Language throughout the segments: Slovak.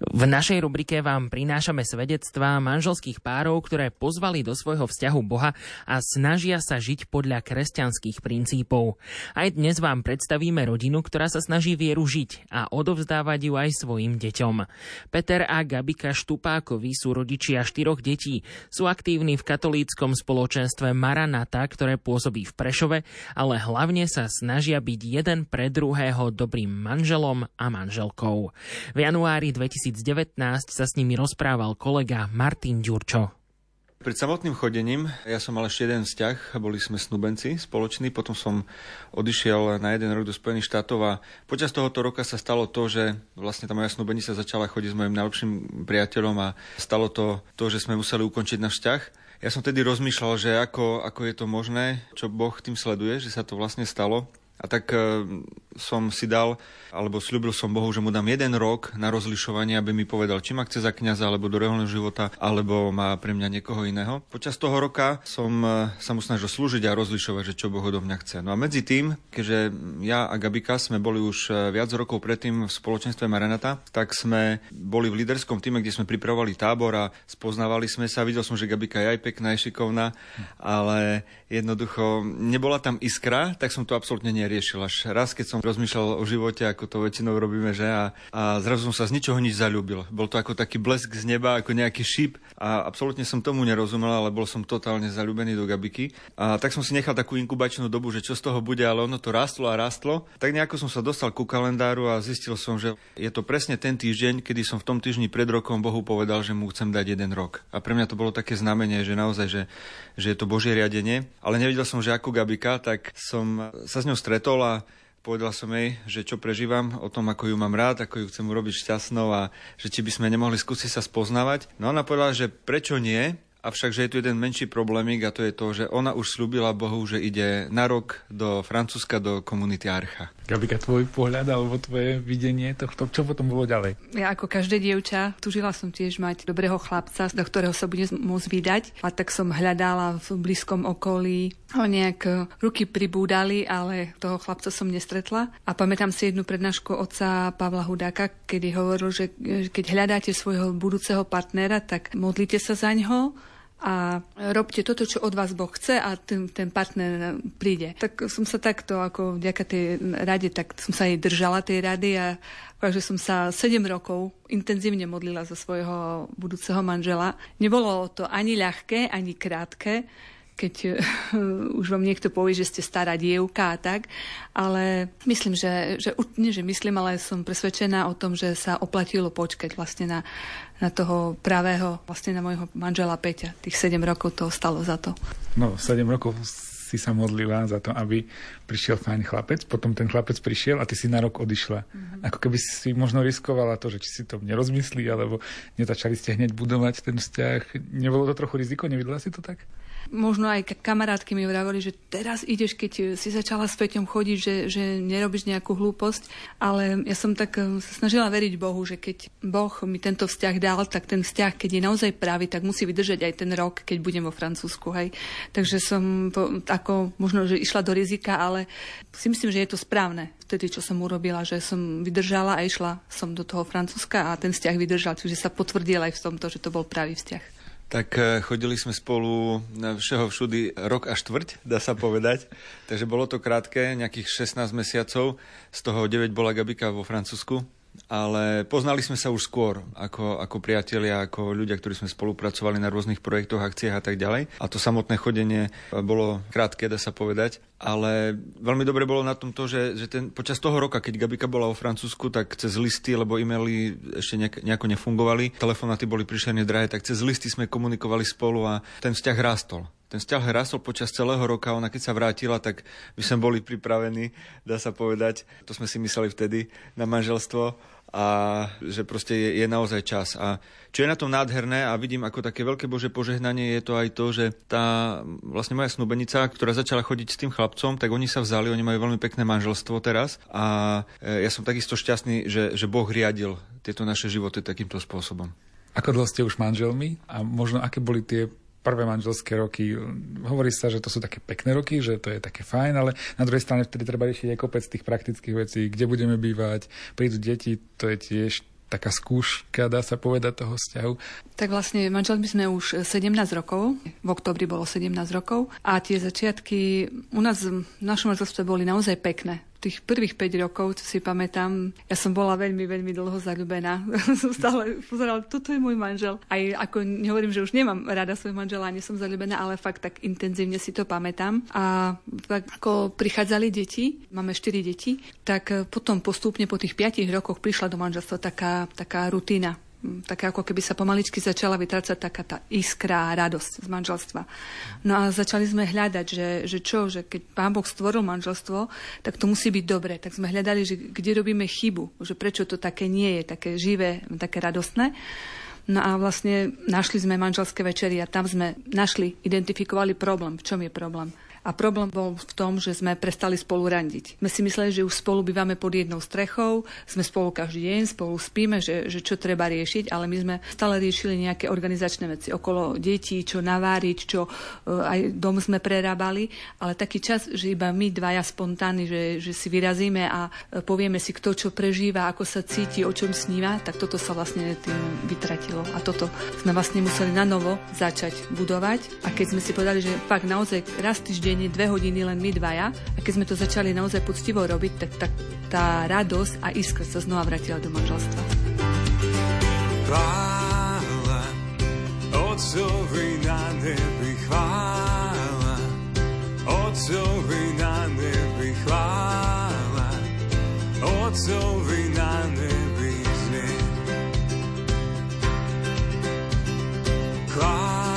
V našej rubrike vám prinášame svedectvá manželských párov, ktoré pozvali do svojho vzťahu Boha a snažia sa žiť podľa kresťanských princípov. Aj dnes vám predstavíme rodinu, ktorá sa snaží vieru žiť a odovzdávať ju aj svojim deťom. Peter a Gabika Štupákovi sú rodičia štyroch detí. Sú aktívni v katolíckom spoločenstve Maranata, ktoré pôsobí v Prešove, ale hlavne sa snažia byť jeden pre druhého dobrým manželom a manželkou. V januári 2000 2019 sa s nimi rozprával kolega Martin Ďurčo. Pred samotným chodením, ja som mal ešte jeden vzťah, boli sme snubenci spoloční, potom som odišiel na jeden rok do Spojených štátov a počas tohoto roka sa stalo to, že vlastne tá moja snubenica začala chodiť s mojim najlepším priateľom a stalo to, to že sme museli ukončiť náš vzťah. Ja som tedy rozmýšľal, že ako, ako je to možné, čo Boh tým sleduje, že sa to vlastne stalo. A tak e, som si dal, alebo slúbil som Bohu, že mu dám jeden rok na rozlišovanie, aby mi povedal, či ma chce za kniaza, alebo do reálneho života, alebo má pre mňa niekoho iného. Počas toho roka som e, sa mu snažil slúžiť a rozlišovať, že čo Boh do mňa chce. No a medzi tým, keďže ja a Gabika sme boli už e, viac rokov predtým v spoločenstve Maranata, tak sme boli v líderskom týme, kde sme pripravovali tábor a spoznávali sme sa. Videl som, že Gabika je aj pekná, je šikovná, ale jednoducho nebola tam iskra, tak som to absolútne neriešil. Až raz, keď som rozmýšľal o živote, ako to väčšinou robíme, že a, a zrazu som sa z ničoho nič zalúbil. Bol to ako taký blesk z neba, ako nejaký šíp a absolútne som tomu nerozumel, ale bol som totálne zalúbený do Gabiky. A tak som si nechal takú inkubačnú dobu, že čo z toho bude, ale ono to rastlo a rastlo. Tak nejako som sa dostal ku kalendáru a zistil som, že je to presne ten týždeň, kedy som v tom týždni pred rokom Bohu povedal, že mu chcem dať jeden rok. A pre mňa to bolo také znamenie, že naozaj, že, že je to Božie riadenie. Ale nevidel som, že ako Gabika, tak som sa s ňou stretol a Povedal som jej, že čo prežívam, o tom, ako ju mám rád, ako ju chcem urobiť šťastnou a že či by sme nemohli skúsiť sa spoznávať. No ona povedala, že prečo nie, Avšak, že je tu jeden menší problémik a to je to, že ona už slúbila Bohu, že ide na rok do Francúzska, do komunity Archa. Gabika, tvoj pohľad alebo tvoje videnie tohto, čo potom bolo ďalej? Ja ako každé dievča, tužila som tiež mať dobrého chlapca, do ktorého sa bude môcť vydať. A tak som hľadala v blízkom okolí, ho nejak e, ruky pribúdali, ale toho chlapca som nestretla. A pamätám si jednu prednášku otca Pavla Hudáka, kedy hovoril, že e, keď hľadáte svojho budúceho partnera, tak modlite sa za ňo, a robte toto, čo od vás Boh chce a ten, ten partner príde. Tak som sa takto, ako vďaka tej rade, tak som sa jej držala tej rady a takže som sa 7 rokov intenzívne modlila za svojho budúceho manžela. Nebolo to ani ľahké, ani krátke, keď už vám niekto povie, že ste stará dievka a tak, ale myslím, že, že nie, že myslím, ale som presvedčená o tom, že sa oplatilo počkať vlastne na, na toho pravého, vlastne na môjho manžela Peťa. Tých 7 rokov to stalo za to. No, 7 rokov si sa modlila za to, aby prišiel fajn chlapec, potom ten chlapec prišiel a ty si na rok odišla. Mm-hmm. Ako keby si možno riskovala to, že či si to nerozmyslí, alebo nezačali ste hneď budovať ten vzťah. Nebolo to trochu riziko? Nevidela si to tak? Možno aj kamarátky mi vravali, že teraz ideš, keď si začala s Peťom chodiť, že, že nerobíš nejakú hlúposť, ale ja som tak eh, sa snažila veriť Bohu, že keď Boh mi tento vzťah dal, tak ten vzťah, keď je naozaj pravý, tak musí vydržať aj ten rok, keď budem vo Francúzsku. Hej. Takže som po, ako možno, že išla do rizika, ale si myslím, že je to správne vtedy, čo som urobila, že som vydržala a išla som do toho Francúzska a ten vzťah vydržal, čiže sa potvrdil aj v tomto, že to bol pravý vzťah. Tak eh, chodili sme spolu na všeho všudy rok a štvrť, dá sa povedať. Takže bolo to krátke, nejakých 16 mesiacov. Z toho 9 bola Gabika vo Francúzsku ale poznali sme sa už skôr ako, ako priatelia, ako ľudia, ktorí sme spolupracovali na rôznych projektoch, akciách a tak ďalej. A to samotné chodenie bolo krátke, dá sa povedať. Ale veľmi dobre bolo na tom to, že, že ten, počas toho roka, keď Gabika bola vo Francúzsku, tak cez listy, lebo e-maily ešte nejak, nejako nefungovali, telefonáty boli príšerne drahé, tak cez listy sme komunikovali spolu a ten vzťah rástol ten vzťah rastol počas celého roka. Ona keď sa vrátila, tak by sme boli pripravení, dá sa povedať. To sme si mysleli vtedy na manželstvo a že proste je, je naozaj čas. A čo je na tom nádherné a vidím ako také veľké Bože požehnanie je to aj to, že tá vlastne moja snúbenica, ktorá začala chodiť s tým chlapcom, tak oni sa vzali, oni majú veľmi pekné manželstvo teraz a e, ja som takisto šťastný, že, že Boh riadil tieto naše životy takýmto spôsobom. Ako dlho ste už manželmi a možno aké boli tie prvé manželské roky, hovorí sa, že to sú také pekné roky, že to je také fajn, ale na druhej strane vtedy treba riešiť aj kopec tých praktických vecí, kde budeme bývať, prídu deti, to je tiež taká skúška, dá sa povedať, toho vzťahu. Tak vlastne manželmi sme už 17 rokov, v oktobri bolo 17 rokov. A tie začiatky u nás v našom manželstve boli naozaj pekné tých prvých 5 rokov, čo si pamätám, ja som bola veľmi, veľmi dlho zalúbená. som stále pozerala, toto je môj manžel. Aj ako nehovorím, že už nemám rada svoj manžela, nie som zalúbená, ale fakt tak intenzívne si to pamätám. A tak ako prichádzali deti, máme 4 deti, tak potom postupne po tých 5 rokoch prišla do manželstva taká, taká rutina také ako keby sa pomaličky začala vytrácať taká tá iskra, radosť z manželstva. No a začali sme hľadať, že, že čo, že keď Pán Boh stvoril manželstvo, tak to musí byť dobre. Tak sme hľadali, že kde robíme chybu, že prečo to také nie je, také živé, také radostné. No a vlastne našli sme manželské večery a tam sme našli, identifikovali problém. V čom je problém? A problém bol v tom, že sme prestali spolu randiť. My si mysleli, že už spolu bývame pod jednou strechou, sme spolu každý deň, spolu spíme, že, že čo treba riešiť, ale my sme stále riešili nejaké organizačné veci okolo detí, čo naváriť, čo uh, aj dom sme prerábali, ale taký čas, že iba my dvaja spontánni, že, že si vyrazíme a uh, povieme si, kto čo prežíva, ako sa cíti, o čom sníva, tak toto sa vlastne tým vytratilo. A toto sme vlastne museli na novo začať budovať. A keď sme si povedali, že fakt naozaj raz týždeň týždenne dve hodiny len my dvaja a keď sme to začali naozaj poctivo robiť, tak, tak tá radosť a iskra sa znova vrátila do manželstva. Chvála, Otcovi na nebi chvála, Otcovi na nebi chvála, Otcovi na nebi. Chvála,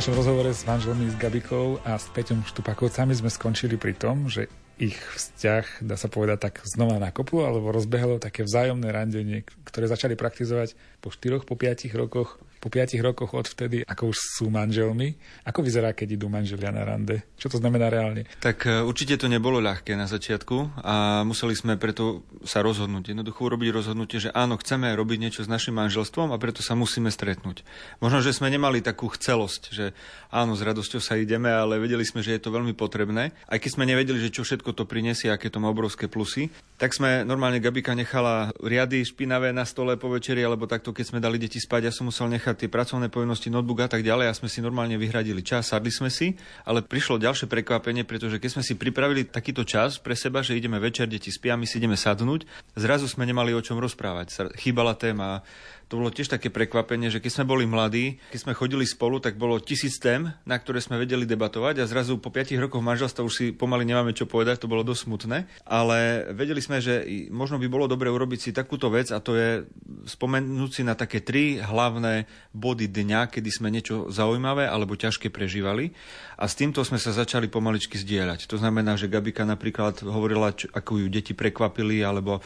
našom rozhovore s manželmi s Gabikou a s Peťom Štupakovcami sme skončili pri tom, že ich vzťah, dá sa povedať tak, znova nakoplo alebo rozbehlo také vzájomné randenie, ktoré začali praktizovať po 4, po 5 rokoch po 5 rokoch odvtedy, ako už sú manželmi. Ako vyzerá, keď idú manželia na rande? Čo to znamená reálne? Tak e, určite to nebolo ľahké na začiatku a museli sme preto sa rozhodnúť. Jednoducho urobiť rozhodnutie, že áno, chceme robiť niečo s našim manželstvom a preto sa musíme stretnúť. Možno, že sme nemali takú chcelosť, že áno, s radosťou sa ideme, ale vedeli sme, že je to veľmi potrebné. Aj keď sme nevedeli, že čo všetko to prinesie, aké to má obrovské plusy, tak sme normálne Gabika nechala riady špinavé na stole po večeri, alebo takto, keď sme dali deti spať, ja som musel nechať nechať tie pracovné povinnosti, notebook a tak ďalej a sme si normálne vyhradili čas, sadli sme si, ale prišlo ďalšie prekvapenie, pretože keď sme si pripravili takýto čas pre seba, že ideme večer, deti spia, my si ideme sadnúť, zrazu sme nemali o čom rozprávať. Chýbala téma, to bolo tiež také prekvapenie, že keď sme boli mladí, keď sme chodili spolu, tak bolo tisíc tém, na ktoré sme vedeli debatovať a zrazu po 5 rokoch manželstva už si pomaly nemáme čo povedať, to bolo dosť smutné, ale vedeli sme, že možno by bolo dobre urobiť si takúto vec a to je spomenúť si na také tri hlavné body dňa, kedy sme niečo zaujímavé alebo ťažké prežívali a s týmto sme sa začali pomaličky zdieľať. To znamená, že Gabika napríklad hovorila, čo, ako ju deti prekvapili alebo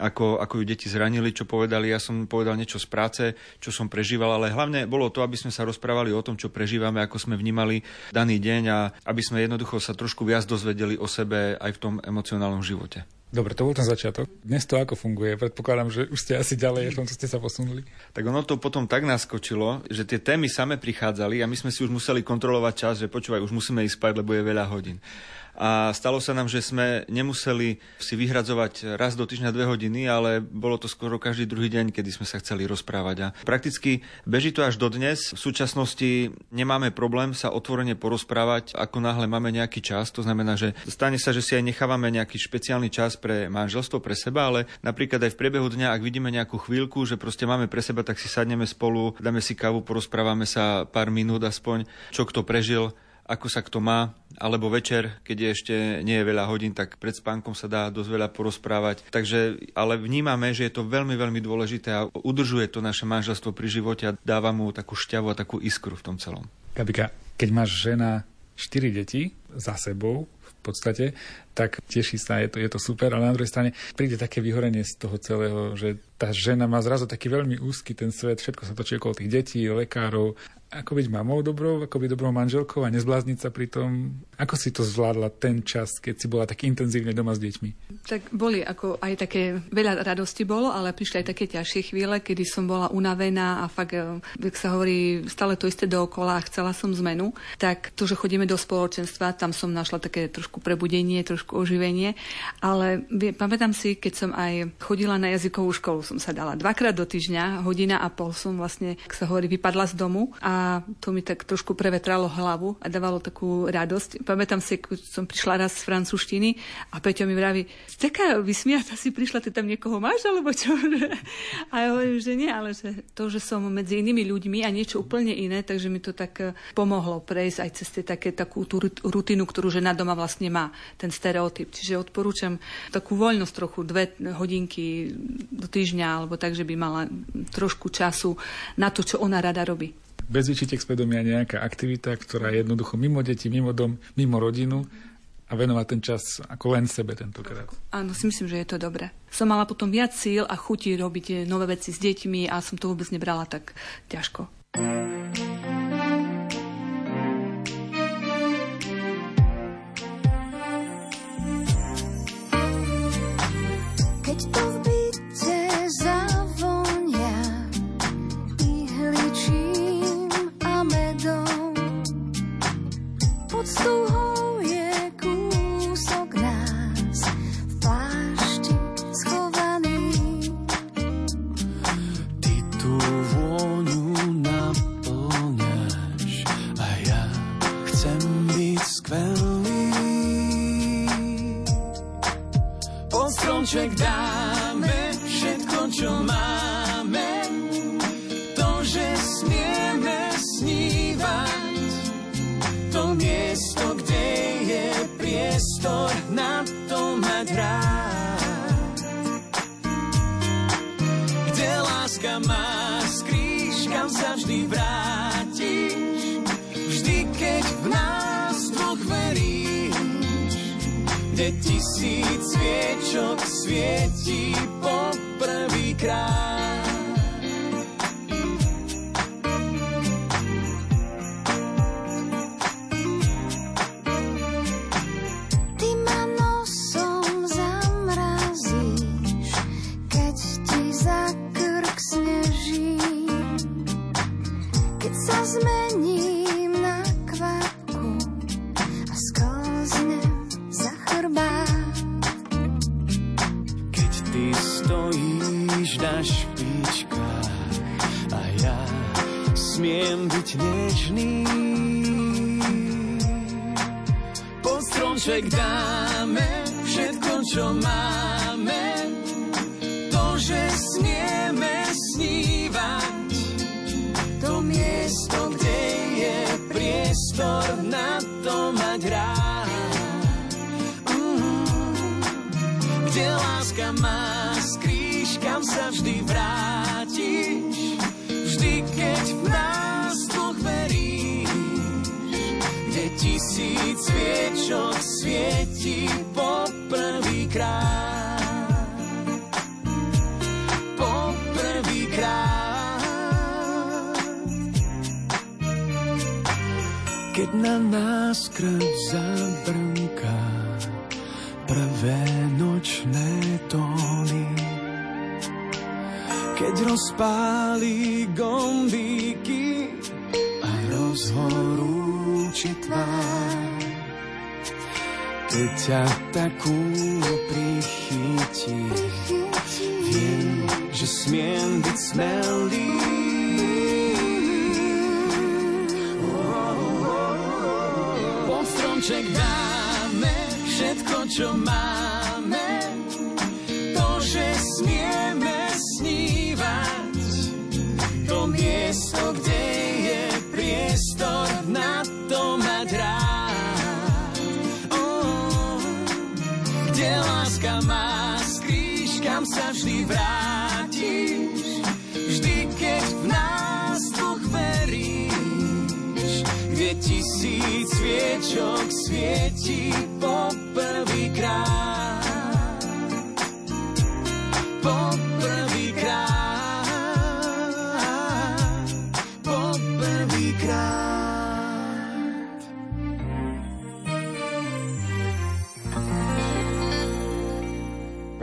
ako, ako ju deti zranili, čo povedali. Ja som povedal niečo práce, čo som prežíval, ale hlavne bolo to, aby sme sa rozprávali o tom, čo prežívame, ako sme vnímali daný deň a aby sme jednoducho sa trošku viac dozvedeli o sebe aj v tom emocionálnom živote. Dobre, to bol ten začiatok. Dnes to ako funguje? Predpokladám, že už ste asi ďalej, v tom, ste sa posunuli. Tak ono to potom tak naskočilo, že tie témy same prichádzali a my sme si už museli kontrolovať čas, že počúvaj, už musíme ísť spať, lebo je veľa hodín. A stalo sa nám, že sme nemuseli si vyhradzovať raz do týždňa dve hodiny, ale bolo to skoro každý druhý deň, kedy sme sa chceli rozprávať. A prakticky beží to až do dnes. V súčasnosti nemáme problém sa otvorene porozprávať, ako náhle máme nejaký čas. To znamená, že stane sa, že si aj nechávame nejaký špeciálny čas pre manželstvo, pre seba, ale napríklad aj v priebehu dňa, ak vidíme nejakú chvíľku, že proste máme pre seba, tak si sadneme spolu, dáme si kávu, porozprávame sa pár minút aspoň, čo kto prežil ako sa kto má, alebo večer, keď je ešte nie je veľa hodín, tak pred spánkom sa dá dosť veľa porozprávať. Takže, ale vnímame, že je to veľmi, veľmi dôležité a udržuje to naše manželstvo pri živote a dáva mu takú šťavu a takú iskru v tom celom. Gabika, keď máš žena 4 deti za sebou, v podstate, tak teší sa, je to, je to super, ale na druhej strane príde také vyhorenie z toho celého, že tá žena má zrazu taký veľmi úzky ten svet, všetko sa točí okolo tých detí, lekárov ako byť mamou dobrou, ako byť dobrou manželkou a nezblázniť sa pri tom. Ako si to zvládla ten čas, keď si bola tak intenzívne doma s deťmi? Tak boli ako aj také, veľa radosti bolo, ale prišli aj také ťažšie chvíle, kedy som bola unavená a fakt, jak sa hovorí, stále to isté dookola a chcela som zmenu. Tak to, že chodíme do spoločenstva, tam som našla také trošku prebudenie, trošku oživenie. Ale pamätám si, keď som aj chodila na jazykovú školu, som sa dala dvakrát do týždňa, hodina a pol som vlastne, ak sa hovorí, vypadla z domu a to mi tak trošku prevetralo hlavu a dávalo takú radosť. Pamätám si, keď som prišla raz z francúzštiny a Peťo mi vraví, taká vysmiata si prišla, ty tam niekoho máš, alebo čo? A ja hovorím, že nie, ale že to, že som medzi inými ľuďmi a niečo úplne iné, takže mi to tak eh, pomohlo prejsť aj cez tie také, takú tú rutinu, ktorú žena doma vlastne má, ten stereotyp. Čiže odporúčam takú voľnosť trochu, dve hodinky do týždňa, alebo tak, že by mala trošku času na to, čo ona rada robí bez vyčitek svedomia nejaká aktivita, ktorá je jednoducho mimo deti, mimo dom, mimo rodinu a venovať ten čas ako len sebe tentokrát. Áno, si myslím, že je to dobré. Som mala potom viac síl a chuti robiť nové veci s deťmi a som to vôbec nebrala tak ťažko. Stromček kde tisíc sviečok svietí po prvýkrát. Čo máme. To, že smieme snívať, to miesto, kde je priestor na to mať rád. Mm, kde láska má skrýš, kam sa vždy vrátiš, vždy keď v nás dvoch veríš, kde tisíc sviečok svieti po prvýkrát. Po prvýkrát. Keď na nás krv zabrnká prvé nočné tóny, keď rozpálí gombíky a rozhorúči tvár keď ťa takú prichytí, viem, že smiem byť smelý. Pod stromček dáme všetko, čo máme, sviečok svieti po prvýkrát.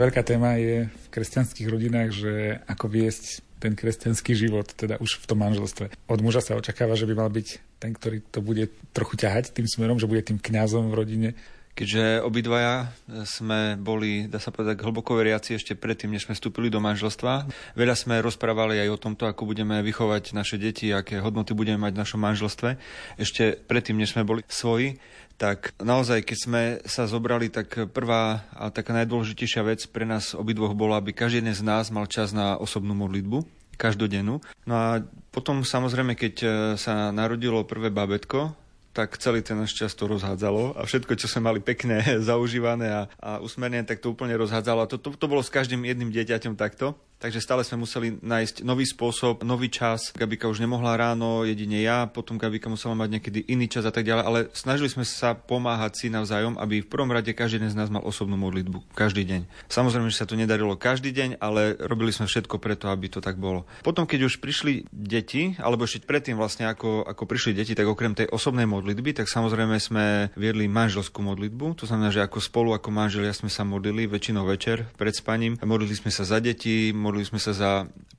Veľká téma je v kresťanských rodinách, že ako viesť ten kresťanský život, teda už v tom manželstve. Od muža sa očakáva, že by mal byť ten, ktorý to bude trochu ťahať tým smerom, že bude tým kňazom v rodine. Keďže obidvaja sme boli, dá sa povedať, hlboko veriaci ešte predtým, než sme vstúpili do manželstva. Veľa sme rozprávali aj o tomto, ako budeme vychovať naše deti, aké hodnoty budeme mať v našom manželstve. Ešte predtým, než sme boli svoji tak naozaj, keď sme sa zobrali, tak prvá a taká najdôležitejšia vec pre nás obidvoch bola, aby každý jeden z nás mal čas na osobnú modlitbu, každodennú. No a potom samozrejme, keď e, sa narodilo prvé babetko, tak celý ten náš čas to rozhádzalo a všetko, čo sme mali pekné, zaužívané a, a usmernené, tak to úplne rozhádzalo. A to, to, to bolo s každým jedným dieťaťom takto. Takže stále sme museli nájsť nový spôsob, nový čas. Gabika už nemohla ráno, jedine ja, potom Gabika musela mať niekedy iný čas a tak ďalej, ale snažili sme sa pomáhať si navzájom, aby v prvom rade každý z nás mal osobnú modlitbu každý deň. Samozrejme, že sa to nedarilo každý deň, ale robili sme všetko preto, aby to tak bolo. Potom, keď už prišli deti, alebo ešte predtým vlastne ako, ako prišli deti, tak okrem tej osobnej modlitby, tak samozrejme sme viedli manželskú modlitbu. To znamená, že ako spolu, ako manželia sme sa modlili väčšinou večer pred spaním. Modlili sme sa za deti, sme sa za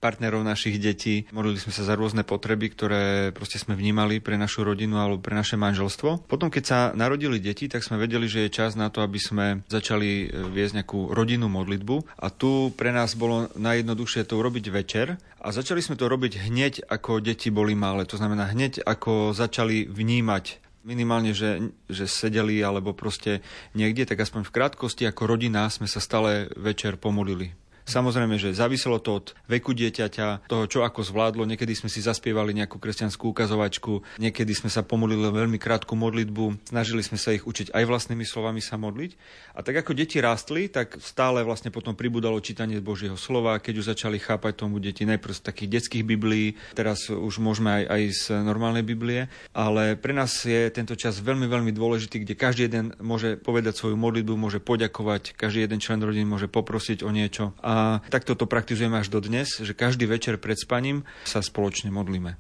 partnerov našich detí, modlili sme sa za rôzne potreby, ktoré proste sme vnímali pre našu rodinu alebo pre naše manželstvo. Potom, keď sa narodili deti, tak sme vedeli, že je čas na to, aby sme začali e, viesť nejakú rodinnú modlitbu. A tu pre nás bolo najjednoduchšie to urobiť večer. A začali sme to robiť hneď, ako deti boli malé. To znamená hneď, ako začali vnímať minimálne, že, že sedeli alebo proste niekde, tak aspoň v krátkosti ako rodina sme sa stále večer pomolili Samozrejme, že záviselo to od veku dieťaťa, toho, čo ako zvládlo. Niekedy sme si zaspievali nejakú kresťanskú ukazovačku, niekedy sme sa pomolili veľmi krátku modlitbu, snažili sme sa ich učiť aj vlastnými slovami sa modliť. A tak ako deti rástli, tak stále vlastne potom pribudalo čítanie Božieho slova, keď už začali chápať tomu deti najprv z takých detských biblií, teraz už môžeme aj, aj z normálnej Biblie, ale pre nás je tento čas veľmi, veľmi dôležitý, kde každý jeden môže povedať svoju modlitbu, môže poďakovať, každý jeden člen rodiny môže poprosiť o niečo. A takto to praktizujeme až do dnes, že každý večer pred spaním sa spoločne modlíme.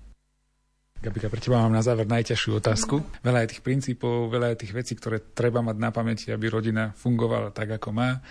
Gabika, pre teba mám na záver najťažšiu otázku. Veľa je tých princípov, veľa je tých vecí, ktoré treba mať na pamäti, aby rodina fungovala tak, ako má.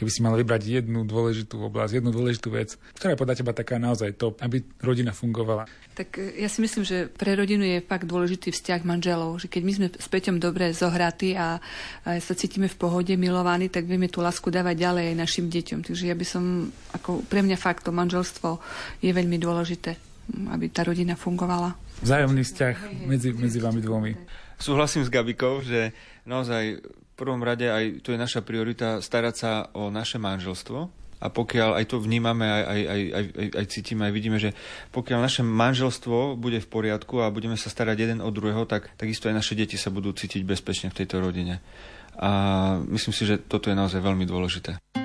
Keby si mal vybrať jednu dôležitú oblasť, jednu dôležitú vec, ktorá je podľa teba taká naozaj top, aby rodina fungovala. Tak e, ja si myslím, že pre rodinu je fakt dôležitý vzťah manželov, že keď my sme s Peťom dobre zohratí a, a sa cítime v pohode, milovaní, tak vieme tú lásku dávať ďalej aj našim deťom. Takže ja by som, ako pre mňa fakt to manželstvo je veľmi dôležité, aby tá rodina fungovala vzájomný vzťah medzi, medzi vami dvomi. Súhlasím s Gabikou, že naozaj prvom rade aj tu je naša priorita starať sa o naše manželstvo, a pokiaľ aj to vnímame, aj, aj, aj, aj, aj cítime, aj vidíme, že pokiaľ naše manželstvo bude v poriadku a budeme sa starať jeden od druhého, tak takisto aj naše deti sa budú cítiť bezpečne v tejto rodine. A myslím si, že toto je naozaj veľmi dôležité.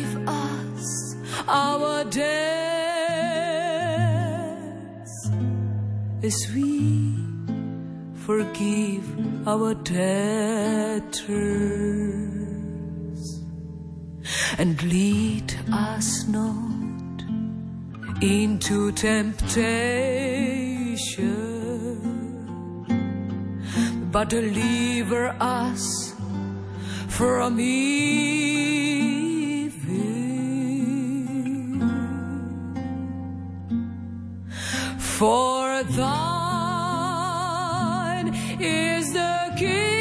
Give us our debts. As we forgive our debtors. And lead us not into temptation but deliver us from evil. For thine is the kingdom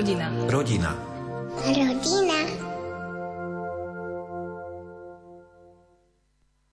Rodina. Rodina.